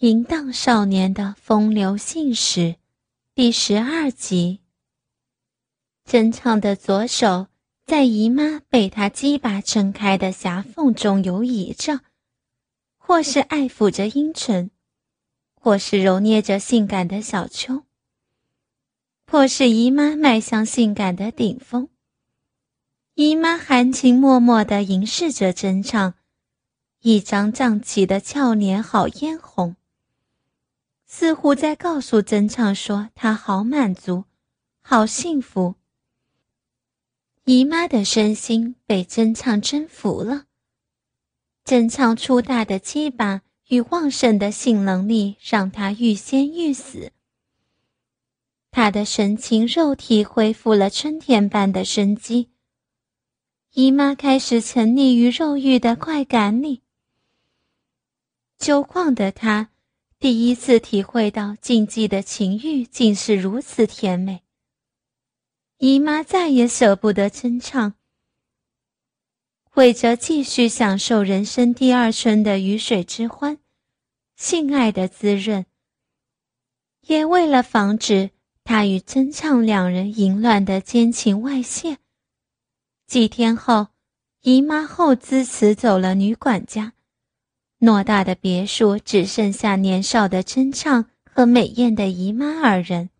淫荡少年的风流信使，第十二集。真唱的左手在姨妈被他鸡巴撑开的狭缝中游移着，或是爱抚着阴唇，或是揉捏着性感的小丘，迫使姨妈迈向性感的顶峰。姨妈含情脉脉地凝视着真唱，一张胀起的俏脸好嫣红。似乎在告诉曾畅说：“他好满足，好幸福。”姨妈的身心被曾畅征服了。曾畅粗大的鸡巴与旺盛的性能力让他欲仙欲死。他的神情、肉体恢复了春天般的生机。姨妈开始沉溺于肉欲的快感里。酒旷的他。第一次体会到禁忌的情欲竟是如此甜美。姨妈再也舍不得真唱，为着继续享受人生第二春的鱼水之欢、性爱的滋润，也为了防止他与真唱两人淫乱的奸情外泄，几天后，姨妈后资辞走了女管家。偌大的别墅只剩下年少的真唱和美艳的姨妈二人。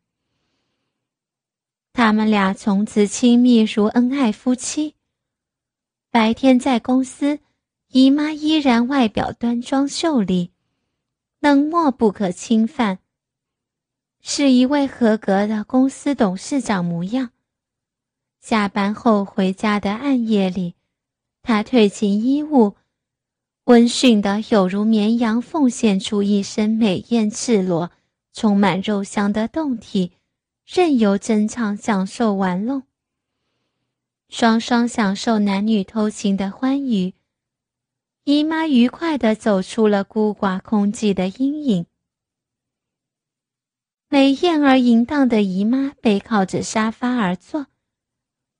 他们俩从此亲密如恩爱夫妻。白天在公司，姨妈依然外表端庄秀丽，冷漠不可侵犯，是一位合格的公司董事长模样。下班后回家的暗夜里，她褪尽衣物。温驯的有如绵羊，奉献出一身美艳赤裸、充满肉香的胴体，任由真唱享受玩弄。双双享受男女偷情的欢愉，姨妈愉快地走出了孤寡空寂的阴影。美艳而淫荡的姨妈背靠着沙发而坐，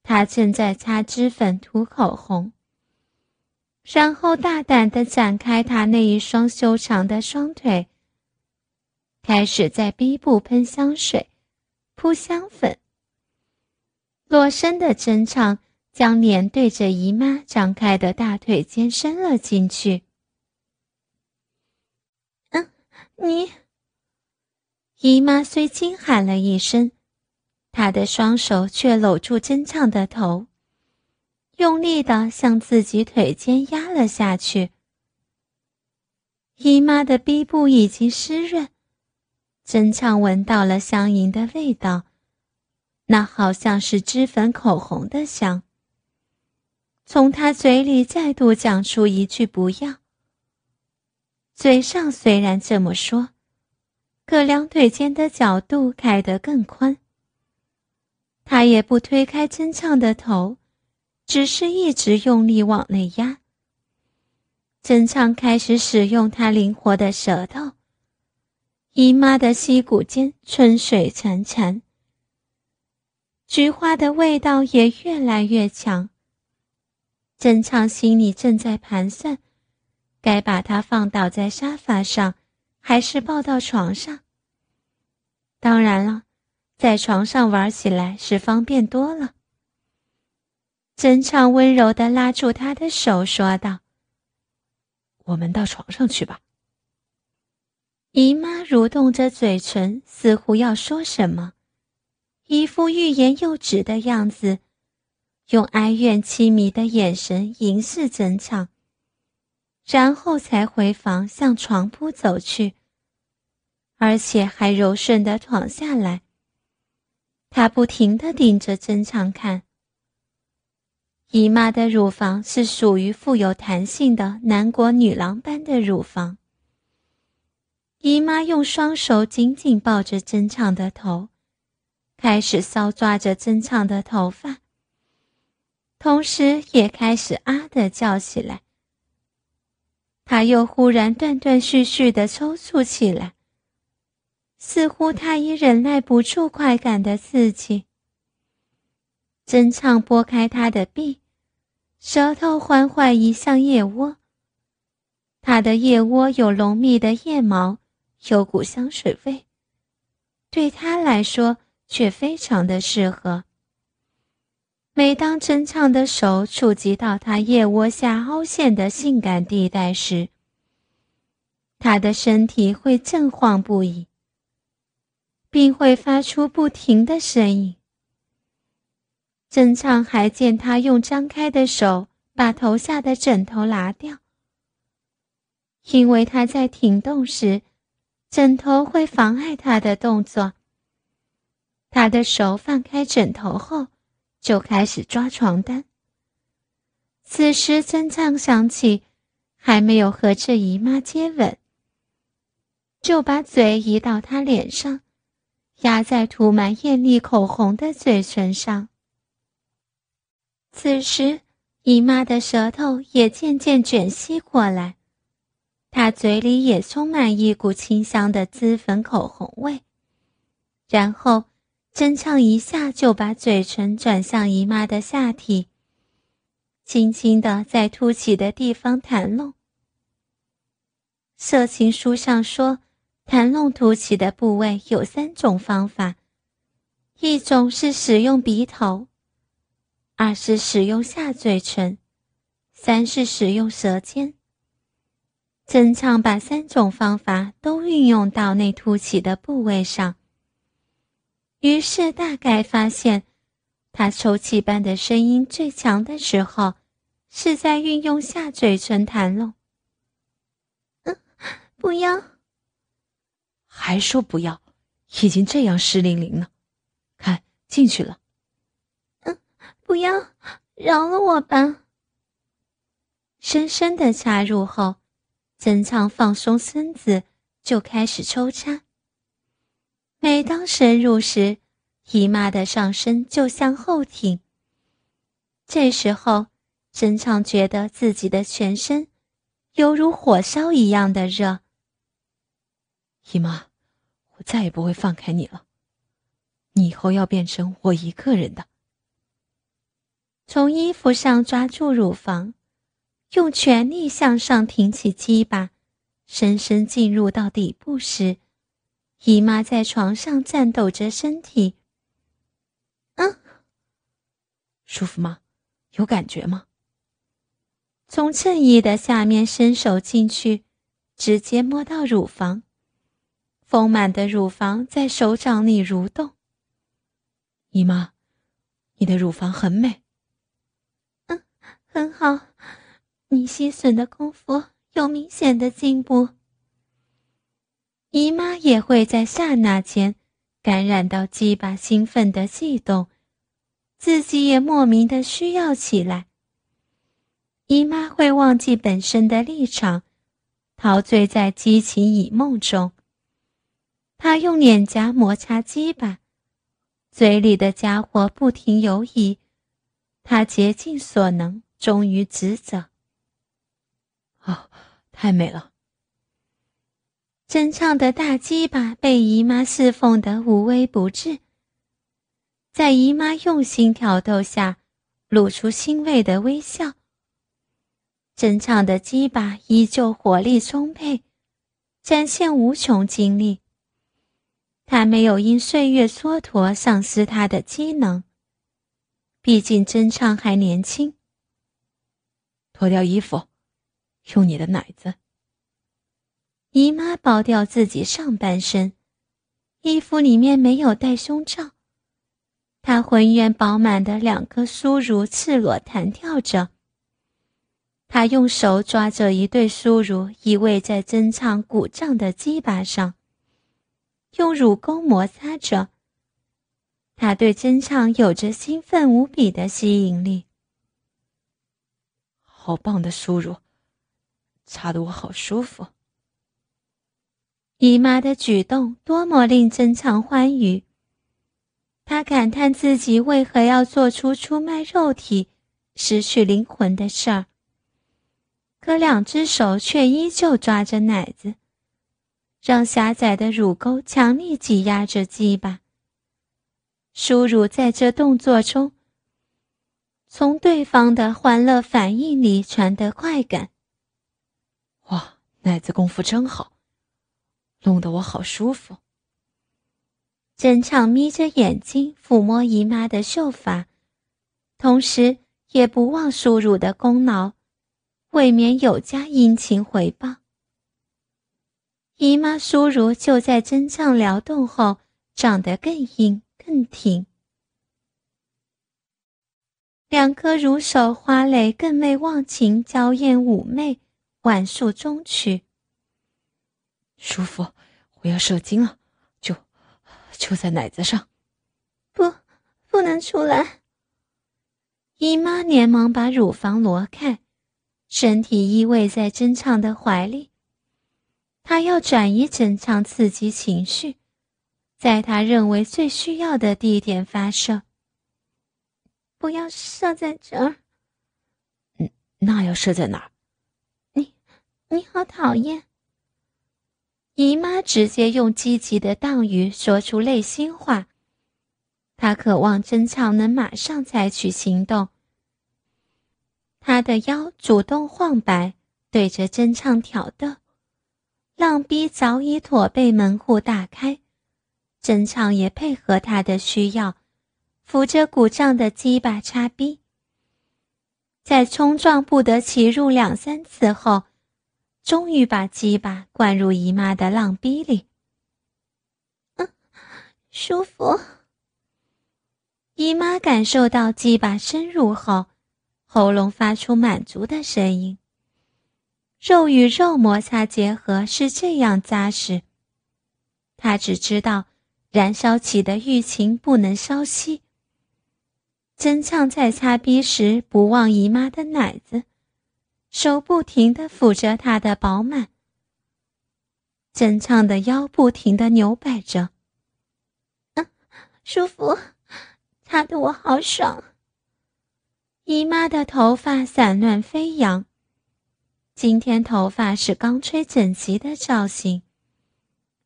她正在擦脂粉、涂口红。然后大胆地展开他那一双修长的双腿，开始在逼部喷香水、扑香粉。裸身的真唱将脸对着姨妈张开的大腿间伸了进去。嗯，你。姨妈虽惊喊了一声，她的双手却搂住真唱的头。用力的向自己腿间压了下去。姨妈的逼部已经湿润，真唱闻到了香淫的味道，那好像是脂粉口红的香。从他嘴里再度讲出一句“不要”，嘴上虽然这么说，可两腿间的角度开得更宽。他也不推开真唱的头。只是一直用力往内压。真唱开始使用他灵活的舌头，姨妈的溪骨间春水潺潺，菊花的味道也越来越强。真唱心里正在盘算，该把他放倒在沙发上，还是抱到床上。当然了，在床上玩起来是方便多了。真唱温柔的拉住他的手，说道：“我们到床上去吧。”姨妈蠕动着嘴唇，似乎要说什么，一副欲言又止的样子，用哀怨凄迷的眼神凝视真唱，然后才回房向床铺走去，而且还柔顺的躺下来。他不停的盯着真唱看。姨妈的乳房是属于富有弹性的南国女郎般的乳房。姨妈用双手紧紧抱着真唱的头，开始搔抓着真唱的头发，同时也开始啊的叫起来。他又忽然断断续续的抽搐起来，似乎他已忍耐不住快感的刺激。真唱拨开他的臂，舌头缓缓移向腋窝。他的腋窝有浓密的腋毛，有股香水味，对他来说却非常的适合。每当真唱的手触及到他腋窝下凹陷的性感地带时，他的身体会震晃不已，并会发出不停的声音。真唱还见他用张开的手把头下的枕头拿掉，因为他在停动时，枕头会妨碍他的动作。他的手放开枕头后，就开始抓床单。此时，真唱想起还没有和这姨妈接吻。就把嘴移到他脸上，压在涂满艳丽口红的嘴唇上。此时，姨妈的舌头也渐渐卷吸过来，她嘴里也充满一股清香的脂粉口红味。然后，真唱一下就把嘴唇转向姨妈的下体，轻轻地在凸起的地方弹弄。色情书上说。弹弄凸起的部位有三种方法：一种是使用鼻头，二是使用下嘴唇，三是使用舌尖。曾唱把三种方法都运用到那凸起的部位上，于是大概发现，他抽泣般的声音最强的时候，是在运用下嘴唇弹弄。嗯，不要。还说不要，已经这样湿淋淋了，看进去了。不要，饶了我吧。深深的插入后，曾唱放松身子，就开始抽插。每当深入时，姨妈的上身就向后挺。这时候，曾唱觉得自己的全身犹如火烧一样的热。姨妈，我再也不会放开你了。你以后要变成我一个人的。从衣服上抓住乳房，用全力向上挺起鸡巴，深深进入到底部时，姨妈在床上颤抖着身体。嗯，舒服吗？有感觉吗？从衬衣的下面伸手进去，直接摸到乳房。丰满的乳房在手掌里蠕动。姨妈，你的乳房很美。很好。你吸吮的功夫有明显的进步。姨妈也会在刹那间感染到鸡巴兴奋的悸动，自己也莫名的需要起来。姨妈会忘记本身的立场，陶醉在激情以梦中。她用脸颊摩擦鸡巴，嘴里的家伙不停游移。她竭尽所能，终于止着。哦，太美了！真唱的大鸡巴被姨妈侍奉得无微不至，在姨妈用心挑逗下，露出欣慰的微笑。真唱的鸡巴依旧活力充沛，展现无穷精力。他没有因岁月蹉跎丧失他的机能。毕竟真唱还年轻。脱掉衣服，用你的奶子。姨妈剥掉自己上半身，衣服里面没有带胸罩，她浑圆饱满的两颗酥乳赤裸弹跳着。她用手抓着一对酥乳，依偎在真唱鼓胀的鸡巴上。用乳沟摩擦着，他对真唱有着兴奋无比的吸引力。好棒的输入，插得我好舒服。姨妈的举动多么令真唱欢愉，他感叹自己为何要做出出卖肉体、失去灵魂的事儿，可两只手却依旧抓着奶子。让狭窄的乳沟强力挤压着鸡巴。输入在这动作中，从对方的欢乐反应里传得快感。哇，奶子功夫真好！弄得我好舒服。真畅眯着眼睛抚摸姨妈的秀发，同时也不忘输入的功劳，未免有加殷勤回报。姨妈输入就在真唱撩动后长得更硬更挺，两颗乳手花蕾更为忘情娇艳妩媚，宛树中曲。舒服，我要射精了，就就在奶子上。不，不能出来。姨妈连忙把乳房挪开，身体依偎在珍畅的怀里。她要转移珍畅刺激情绪，在她认为最需要的地点发射。不要射在这儿。嗯，那要射在哪儿？你，你好讨厌。姨妈直接用积极的当语说出内心话，她渴望真唱能马上采取行动。她的腰主动晃摆，对着真唱挑逗，浪逼早已驼背门户大开，真唱也配合她的需要，扶着鼓胀的鸡巴插逼，在冲撞不得其入两三次后。终于把鸡巴灌入姨妈的浪逼里，嗯，舒服。姨妈感受到鸡巴深入后，喉咙发出满足的声音。肉与肉摩擦结合是这样扎实。她只知道，燃烧起的欲情不能稍息。真唱在擦逼时，不忘姨妈的奶子。手不停地抚着她的饱满，真唱的腰不停地扭摆着。嗯，舒服，擦得我好爽。姨妈的头发散乱飞扬，今天头发是刚吹整齐的造型，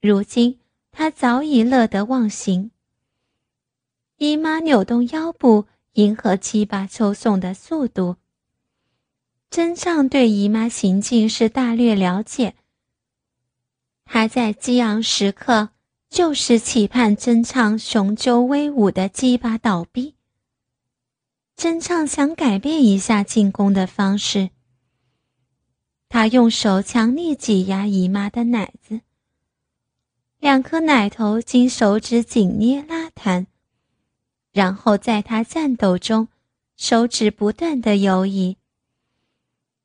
如今她早已乐得忘形。姨妈扭动腰部，迎合鸡巴抽送的速度。真唱对姨妈行径是大略了解，他在激昂时刻就是期盼真唱雄赳威武的鸡巴倒闭。真唱想改变一下进攻的方式，他用手强力挤压姨妈的奶子，两颗奶头经手指紧捏拉弹，然后在他战斗中，手指不断的游移。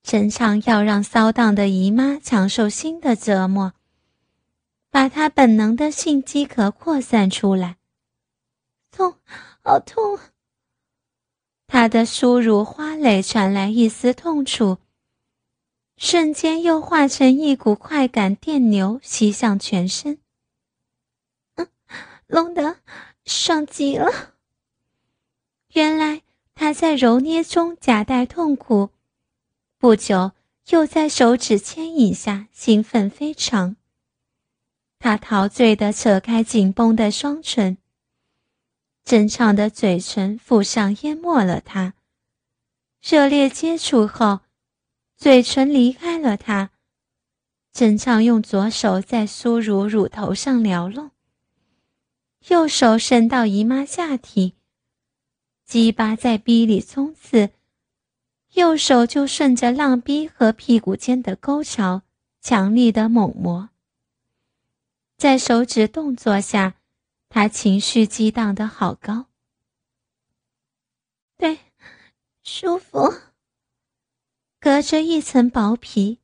陈畅要让骚荡的姨妈承受新的折磨，把她本能的性饥渴扩散出来。痛，好痛！她的输乳花蕾传来一丝痛楚，瞬间又化成一股快感电流袭向全身。嗯，弄得爽极了。原来他在揉捏中夹带痛苦。不久，又在手指牵引下兴奋非常。他陶醉地扯开紧绷的双唇，真畅的嘴唇附上淹没了他。热烈接触后，嘴唇离开了他。真畅用左手在酥乳乳头上撩弄，右手伸到姨妈下体，鸡巴在逼里冲刺。右手就顺着浪逼和屁股间的沟槽，强力的猛磨。在手指动作下，他情绪激荡的好高。对，舒服。隔着一层薄皮，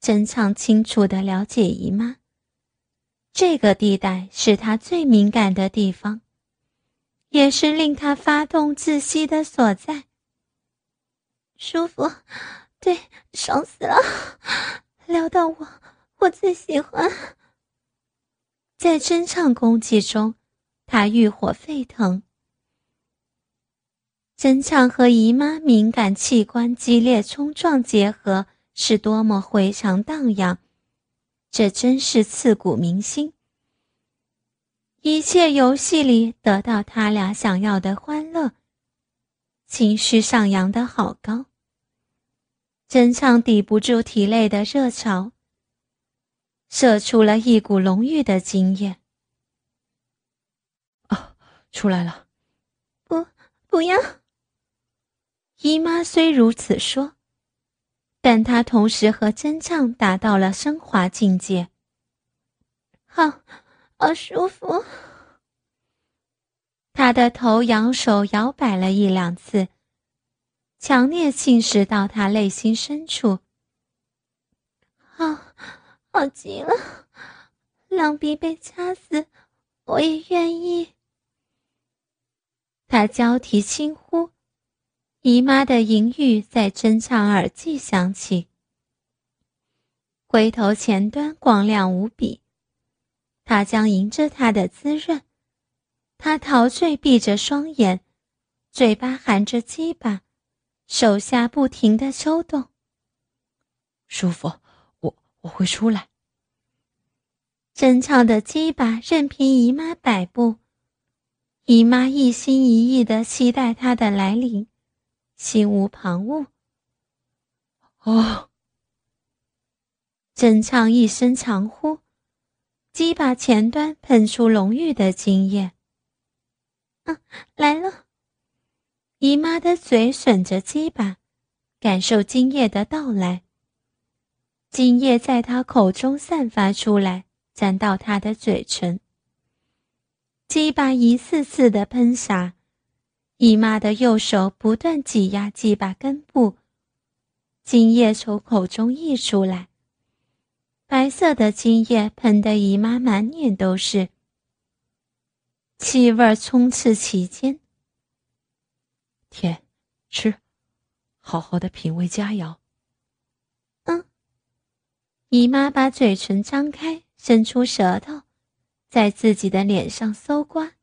真畅清楚的了解姨妈。这个地带是他最敏感的地方，也是令他发动窒息的所在。舒服，对，爽死了！撩到我，我最喜欢。在真唱攻击中，他欲火沸腾。真唱和姨妈敏感器官激烈冲撞结合，是多么回肠荡漾！这真是刺骨铭心。一切游戏里得到他俩想要的欢乐。情绪上扬的好高，真唱抵不住体内的热潮。射出了一股浓郁的精液。啊，出来了！不，不要！姨妈虽如此说，但她同时和真唱达到了升华境界。好，好舒服。他的头摇手摇摆了一两次，强烈侵蚀到他内心深处。好，好极了，狼狈被掐死，我也愿意。他交替轻呼，姨妈的淫欲在真唱耳际响起。龟头前端光亮无比，他将迎着他的滋润。他陶醉，闭着双眼，嘴巴含着鸡巴，手下不停的抽动。舒服，我我会出来。真唱的鸡巴任凭姨妈摆布，姨妈一心一意的期待他的来临，心无旁骛。哦！真唱一声长呼，鸡巴前端喷出浓郁的精液。啊，来了！姨妈的嘴吮着鸡巴，感受精液的到来。精液在她口中散发出来，沾到她的嘴唇。鸡巴一次次的喷洒，姨妈的右手不断挤压鸡巴根部，精液从口中溢出来，白色的精液喷得姨妈满脸都是。气味充斥其间。甜，吃，好好的品味佳肴。嗯。姨妈把嘴唇张开，伸出舌头，在自己的脸上搜刮。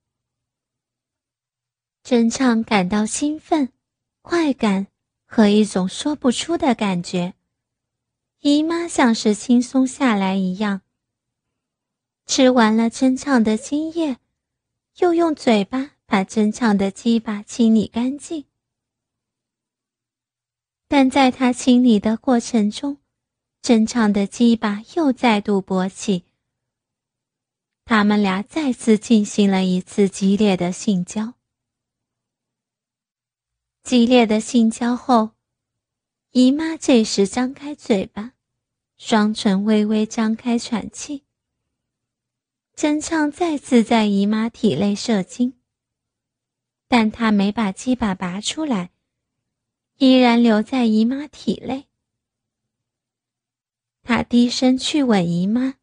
真唱感到兴奋、快感和一种说不出的感觉。姨妈像是轻松下来一样。吃完了真唱的精液。又用嘴巴把真唱的鸡巴清理干净，但在他清理的过程中，真唱的鸡巴又再度勃起。他们俩再次进行了一次激烈的性交。激烈的性交后，姨妈这时张开嘴巴，双唇微微张开喘气。真唱再次在姨妈体内射精，但他没把鸡巴拔出来，依然留在姨妈体内。他低声去吻姨妈。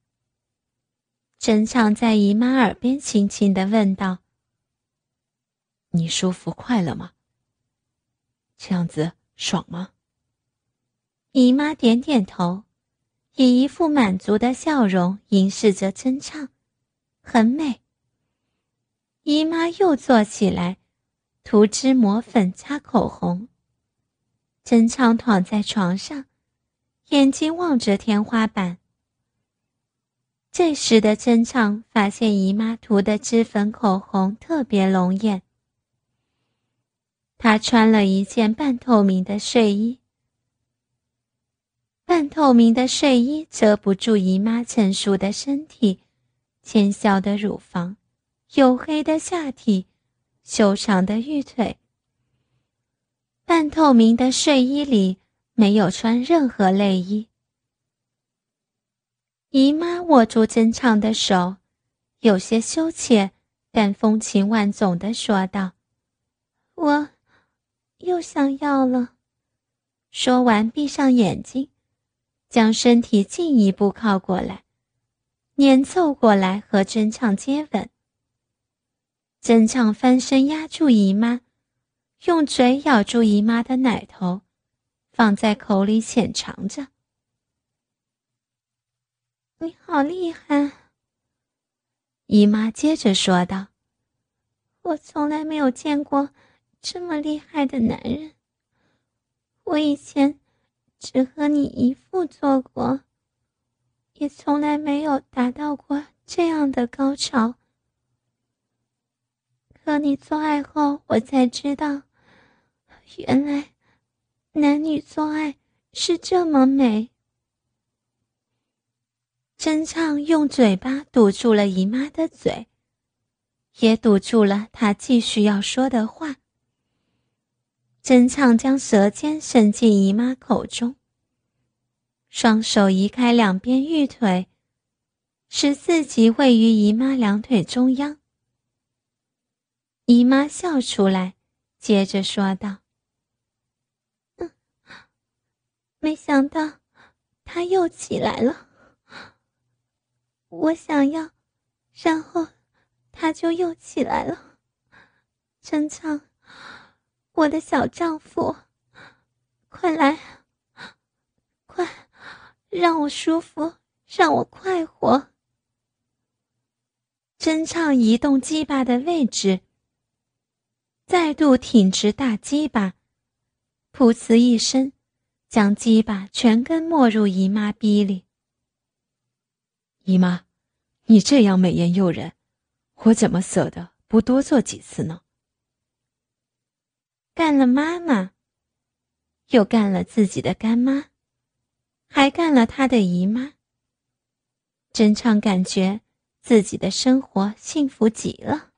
真唱在姨妈耳边轻轻的问道：“你舒服快乐吗？这样子爽吗？”姨妈点点头，以一副满足的笑容凝视着真唱。很美。姨妈又坐起来，涂脂抹粉，擦口红。真唱躺在床上，眼睛望着天花板。这时的真唱发现姨妈涂的脂粉口红特别浓艳。她穿了一件半透明的睡衣，半透明的睡衣遮不住姨妈成熟的身体。纤小的乳房，黝黑的下体，修长的玉腿。半透明的睡衣里没有穿任何内衣。姨妈握住珍唱的手，有些羞怯，但风情万种的说道：“我，又想要了。”说完，闭上眼睛，将身体进一步靠过来。脸凑过来和真唱接吻。真唱翻身压住姨妈，用嘴咬住姨妈的奶头，放在口里浅尝着。你好厉害！姨妈接着说道：“我从来没有见过这么厉害的男人。我以前只和你姨父做过。”也从来没有达到过这样的高潮。和你做爱后，我才知道，原来男女做爱是这么美。真唱用嘴巴堵住了姨妈的嘴，也堵住了她继续要说的话。真畅将舌尖伸进姨妈口中，双手移开两边玉腿，使自己位于姨妈两腿中央。姨妈笑出来，接着说道：“嗯，没想到他又起来了。”我想要，然后他就又起来了。陈畅，我的小丈夫，快来，快，让我舒服，让我快活。真唱移动鸡巴的位置，再度挺直大鸡巴，噗呲一声，将鸡巴全根没入姨妈逼里。姨妈，你这样美艳诱人，我怎么舍得不多做几次呢？干了妈妈，又干了自己的干妈，还干了他的姨妈。真唱感觉自己的生活幸福极了。